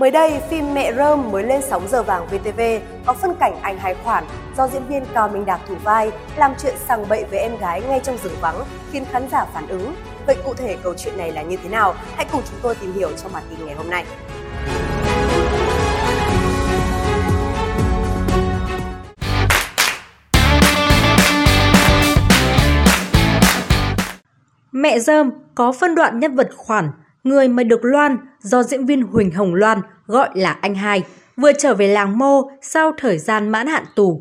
Mới đây, phim Mẹ Rơm mới lên sóng giờ vàng VTV có phân cảnh anh hài khoản do diễn viên Cao Minh Đạt thủ vai làm chuyện sằng bậy với em gái ngay trong rừng vắng khiến khán giả phản ứng. Vậy cụ thể câu chuyện này là như thế nào? Hãy cùng chúng tôi tìm hiểu trong bản tin ngày hôm nay. Mẹ Dơm có phân đoạn nhân vật khoản, người mà được Loan do diễn viên Huỳnh Hồng Loan gọi là anh hai, vừa trở về làng mô sau thời gian mãn hạn tù.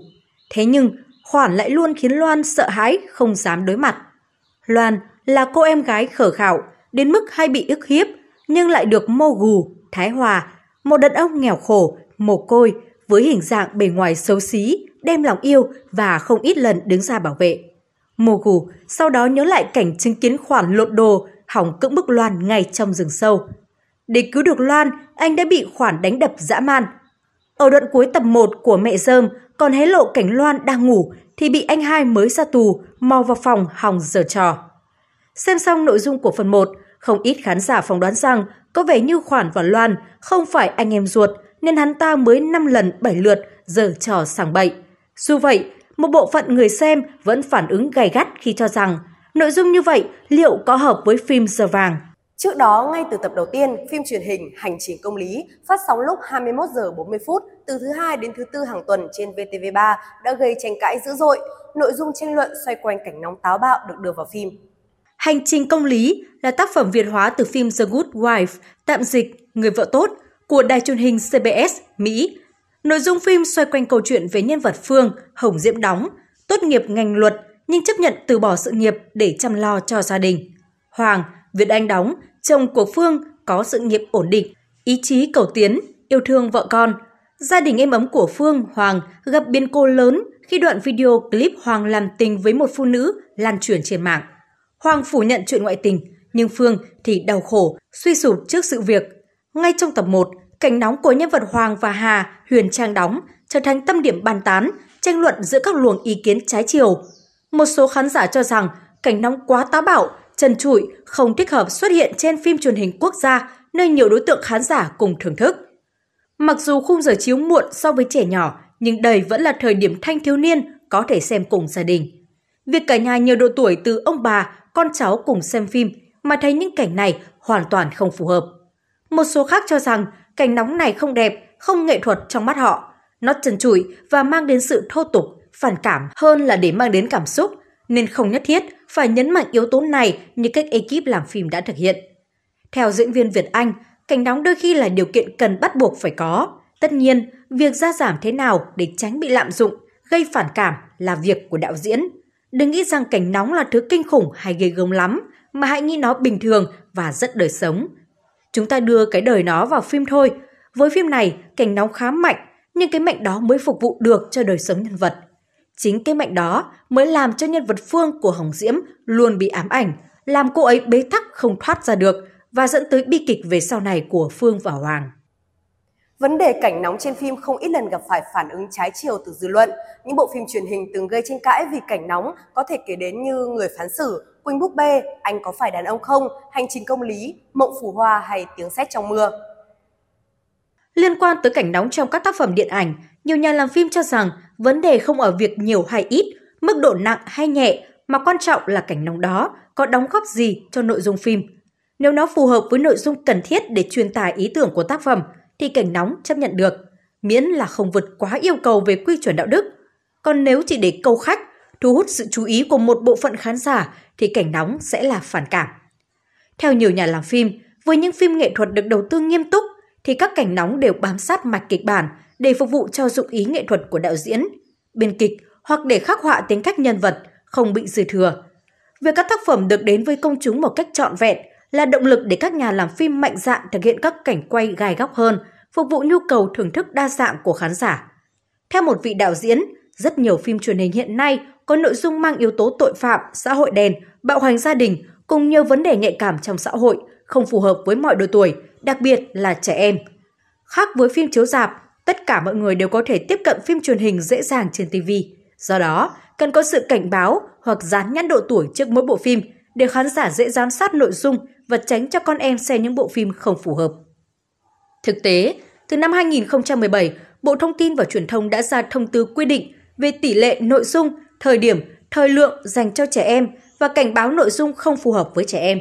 Thế nhưng, khoản lại luôn khiến Loan sợ hãi không dám đối mặt. Loan là cô em gái khở khảo, đến mức hay bị ức hiếp, nhưng lại được mô gù, thái hòa, một đàn ông nghèo khổ, mồ côi, với hình dạng bề ngoài xấu xí, đem lòng yêu và không ít lần đứng ra bảo vệ. Mô gù sau đó nhớ lại cảnh chứng kiến khoản lộn đồ, hỏng cưỡng bức Loan ngay trong rừng sâu. Để cứu được Loan, anh đã bị khoản đánh đập dã man. Ở đoạn cuối tập 1 của mẹ dơm còn hé lộ cảnh Loan đang ngủ thì bị anh hai mới ra tù, mau vào phòng hòng giở trò. Xem xong nội dung của phần 1, không ít khán giả phỏng đoán rằng có vẻ như Khoản và Loan không phải anh em ruột nên hắn ta mới 5 lần 7 lượt giở trò sảng bậy. Dù vậy, một bộ phận người xem vẫn phản ứng gay gắt khi cho rằng nội dung như vậy liệu có hợp với phim Giờ Vàng. Trước đó, ngay từ tập đầu tiên, phim truyền hình Hành trình công lý phát sóng lúc 21 giờ 40 phút từ thứ hai đến thứ tư hàng tuần trên VTV3 đã gây tranh cãi dữ dội. Nội dung tranh luận xoay quanh cảnh nóng táo bạo được đưa vào phim. Hành trình công lý là tác phẩm Việt hóa từ phim The Good Wife, tạm dịch Người vợ tốt của đài truyền hình CBS, Mỹ. Nội dung phim xoay quanh câu chuyện về nhân vật Phương, Hồng Diễm đóng, tốt nghiệp ngành luật nhưng chấp nhận từ bỏ sự nghiệp để chăm lo cho gia đình. Hoàng, Việt Anh đóng, chồng của Phương có sự nghiệp ổn định, ý chí cầu tiến, yêu thương vợ con. Gia đình êm ấm của Phương, Hoàng gặp biến cố lớn khi đoạn video clip Hoàng làm tình với một phụ nữ lan truyền trên mạng. Hoàng phủ nhận chuyện ngoại tình, nhưng Phương thì đau khổ, suy sụp trước sự việc. Ngay trong tập 1, cảnh nóng của nhân vật Hoàng và Hà, Huyền Trang đóng, trở thành tâm điểm bàn tán, tranh luận giữa các luồng ý kiến trái chiều. Một số khán giả cho rằng cảnh nóng quá táo bạo, trần trụi, không thích hợp xuất hiện trên phim truyền hình quốc gia nơi nhiều đối tượng khán giả cùng thưởng thức. Mặc dù khung giờ chiếu muộn so với trẻ nhỏ, nhưng đây vẫn là thời điểm thanh thiếu niên có thể xem cùng gia đình. Việc cả nhà nhiều độ tuổi từ ông bà con cháu cùng xem phim mà thấy những cảnh này hoàn toàn không phù hợp. Một số khác cho rằng cảnh nóng này không đẹp, không nghệ thuật trong mắt họ. Nó trần trụi và mang đến sự thô tục, phản cảm hơn là để mang đến cảm xúc, nên không nhất thiết phải nhấn mạnh yếu tố này như cách ekip làm phim đã thực hiện. Theo diễn viên Việt Anh, cảnh nóng đôi khi là điều kiện cần bắt buộc phải có. Tất nhiên, việc ra giảm thế nào để tránh bị lạm dụng, gây phản cảm là việc của đạo diễn. Đừng nghĩ rằng cảnh nóng là thứ kinh khủng hay ghê gớm lắm, mà hãy nghĩ nó bình thường và rất đời sống. Chúng ta đưa cái đời nó vào phim thôi. Với phim này, cảnh nóng khá mạnh, nhưng cái mạnh đó mới phục vụ được cho đời sống nhân vật. Chính cái mạnh đó mới làm cho nhân vật Phương của Hồng Diễm luôn bị ám ảnh, làm cô ấy bế tắc không thoát ra được và dẫn tới bi kịch về sau này của Phương và Hoàng. Vấn đề cảnh nóng trên phim không ít lần gặp phải phản ứng trái chiều từ dư luận. Những bộ phim truyền hình từng gây tranh cãi vì cảnh nóng có thể kể đến như Người phán xử, Quỳnh búp bê, Anh có phải đàn ông không, Hành trình công lý, Mộng Phù hoa hay Tiếng sét trong mưa. Liên quan tới cảnh nóng trong các tác phẩm điện ảnh, nhiều nhà làm phim cho rằng vấn đề không ở việc nhiều hay ít, mức độ nặng hay nhẹ, mà quan trọng là cảnh nóng đó có đóng góp gì cho nội dung phim. Nếu nó phù hợp với nội dung cần thiết để truyền tải ý tưởng của tác phẩm – thì cảnh nóng chấp nhận được, miễn là không vượt quá yêu cầu về quy chuẩn đạo đức. Còn nếu chỉ để câu khách, thu hút sự chú ý của một bộ phận khán giả thì cảnh nóng sẽ là phản cảm. Theo nhiều nhà làm phim, với những phim nghệ thuật được đầu tư nghiêm túc thì các cảnh nóng đều bám sát mạch kịch bản để phục vụ cho dụng ý nghệ thuật của đạo diễn, biên kịch hoặc để khắc họa tính cách nhân vật, không bị dư thừa. Việc các tác phẩm được đến với công chúng một cách trọn vẹn là động lực để các nhà làm phim mạnh dạn thực hiện các cảnh quay gai góc hơn, phục vụ nhu cầu thưởng thức đa dạng của khán giả. Theo một vị đạo diễn, rất nhiều phim truyền hình hiện nay có nội dung mang yếu tố tội phạm, xã hội đen, bạo hành gia đình cùng nhiều vấn đề nhạy cảm trong xã hội, không phù hợp với mọi độ tuổi, đặc biệt là trẻ em. Khác với phim chiếu rạp, tất cả mọi người đều có thể tiếp cận phim truyền hình dễ dàng trên TV. Do đó, cần có sự cảnh báo hoặc dán nhãn độ tuổi trước mỗi bộ phim để khán giả dễ giám sát nội dung và tránh cho con em xem những bộ phim không phù hợp. Thực tế, từ năm 2017, Bộ Thông tin và Truyền thông đã ra thông tư quy định về tỷ lệ nội dung, thời điểm, thời lượng dành cho trẻ em và cảnh báo nội dung không phù hợp với trẻ em.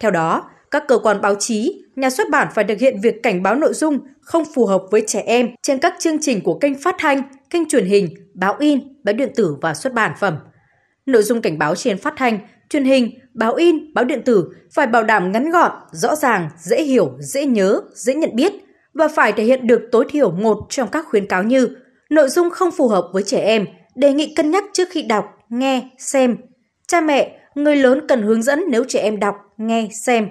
Theo đó, các cơ quan báo chí, nhà xuất bản phải thực hiện việc cảnh báo nội dung không phù hợp với trẻ em trên các chương trình của kênh phát thanh, kênh truyền hình, báo in, báo điện tử và xuất bản phẩm. Nội dung cảnh báo trên phát thanh, truyền hình, báo in, báo điện tử phải bảo đảm ngắn gọn, rõ ràng, dễ hiểu, dễ nhớ, dễ nhận biết và phải thể hiện được tối thiểu một trong các khuyến cáo như nội dung không phù hợp với trẻ em, đề nghị cân nhắc trước khi đọc, nghe, xem. Cha mẹ, người lớn cần hướng dẫn nếu trẻ em đọc, nghe, xem.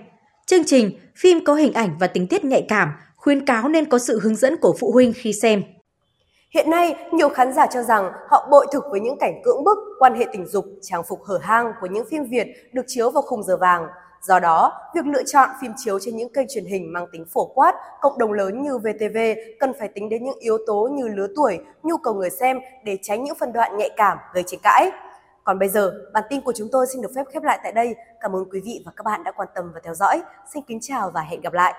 Chương trình, phim có hình ảnh và tính tiết nhạy cảm, khuyến cáo nên có sự hướng dẫn của phụ huynh khi xem. Hiện nay, nhiều khán giả cho rằng họ bội thực với những cảnh cưỡng bức, quan hệ tình dục, trang phục hở hang của những phim Việt được chiếu vào khung giờ vàng. Do đó, việc lựa chọn phim chiếu trên những kênh truyền hình mang tính phổ quát, cộng đồng lớn như VTV cần phải tính đến những yếu tố như lứa tuổi, nhu cầu người xem để tránh những phân đoạn nhạy cảm gây tranh cãi. Còn bây giờ, bản tin của chúng tôi xin được phép khép lại tại đây. Cảm ơn quý vị và các bạn đã quan tâm và theo dõi. Xin kính chào và hẹn gặp lại.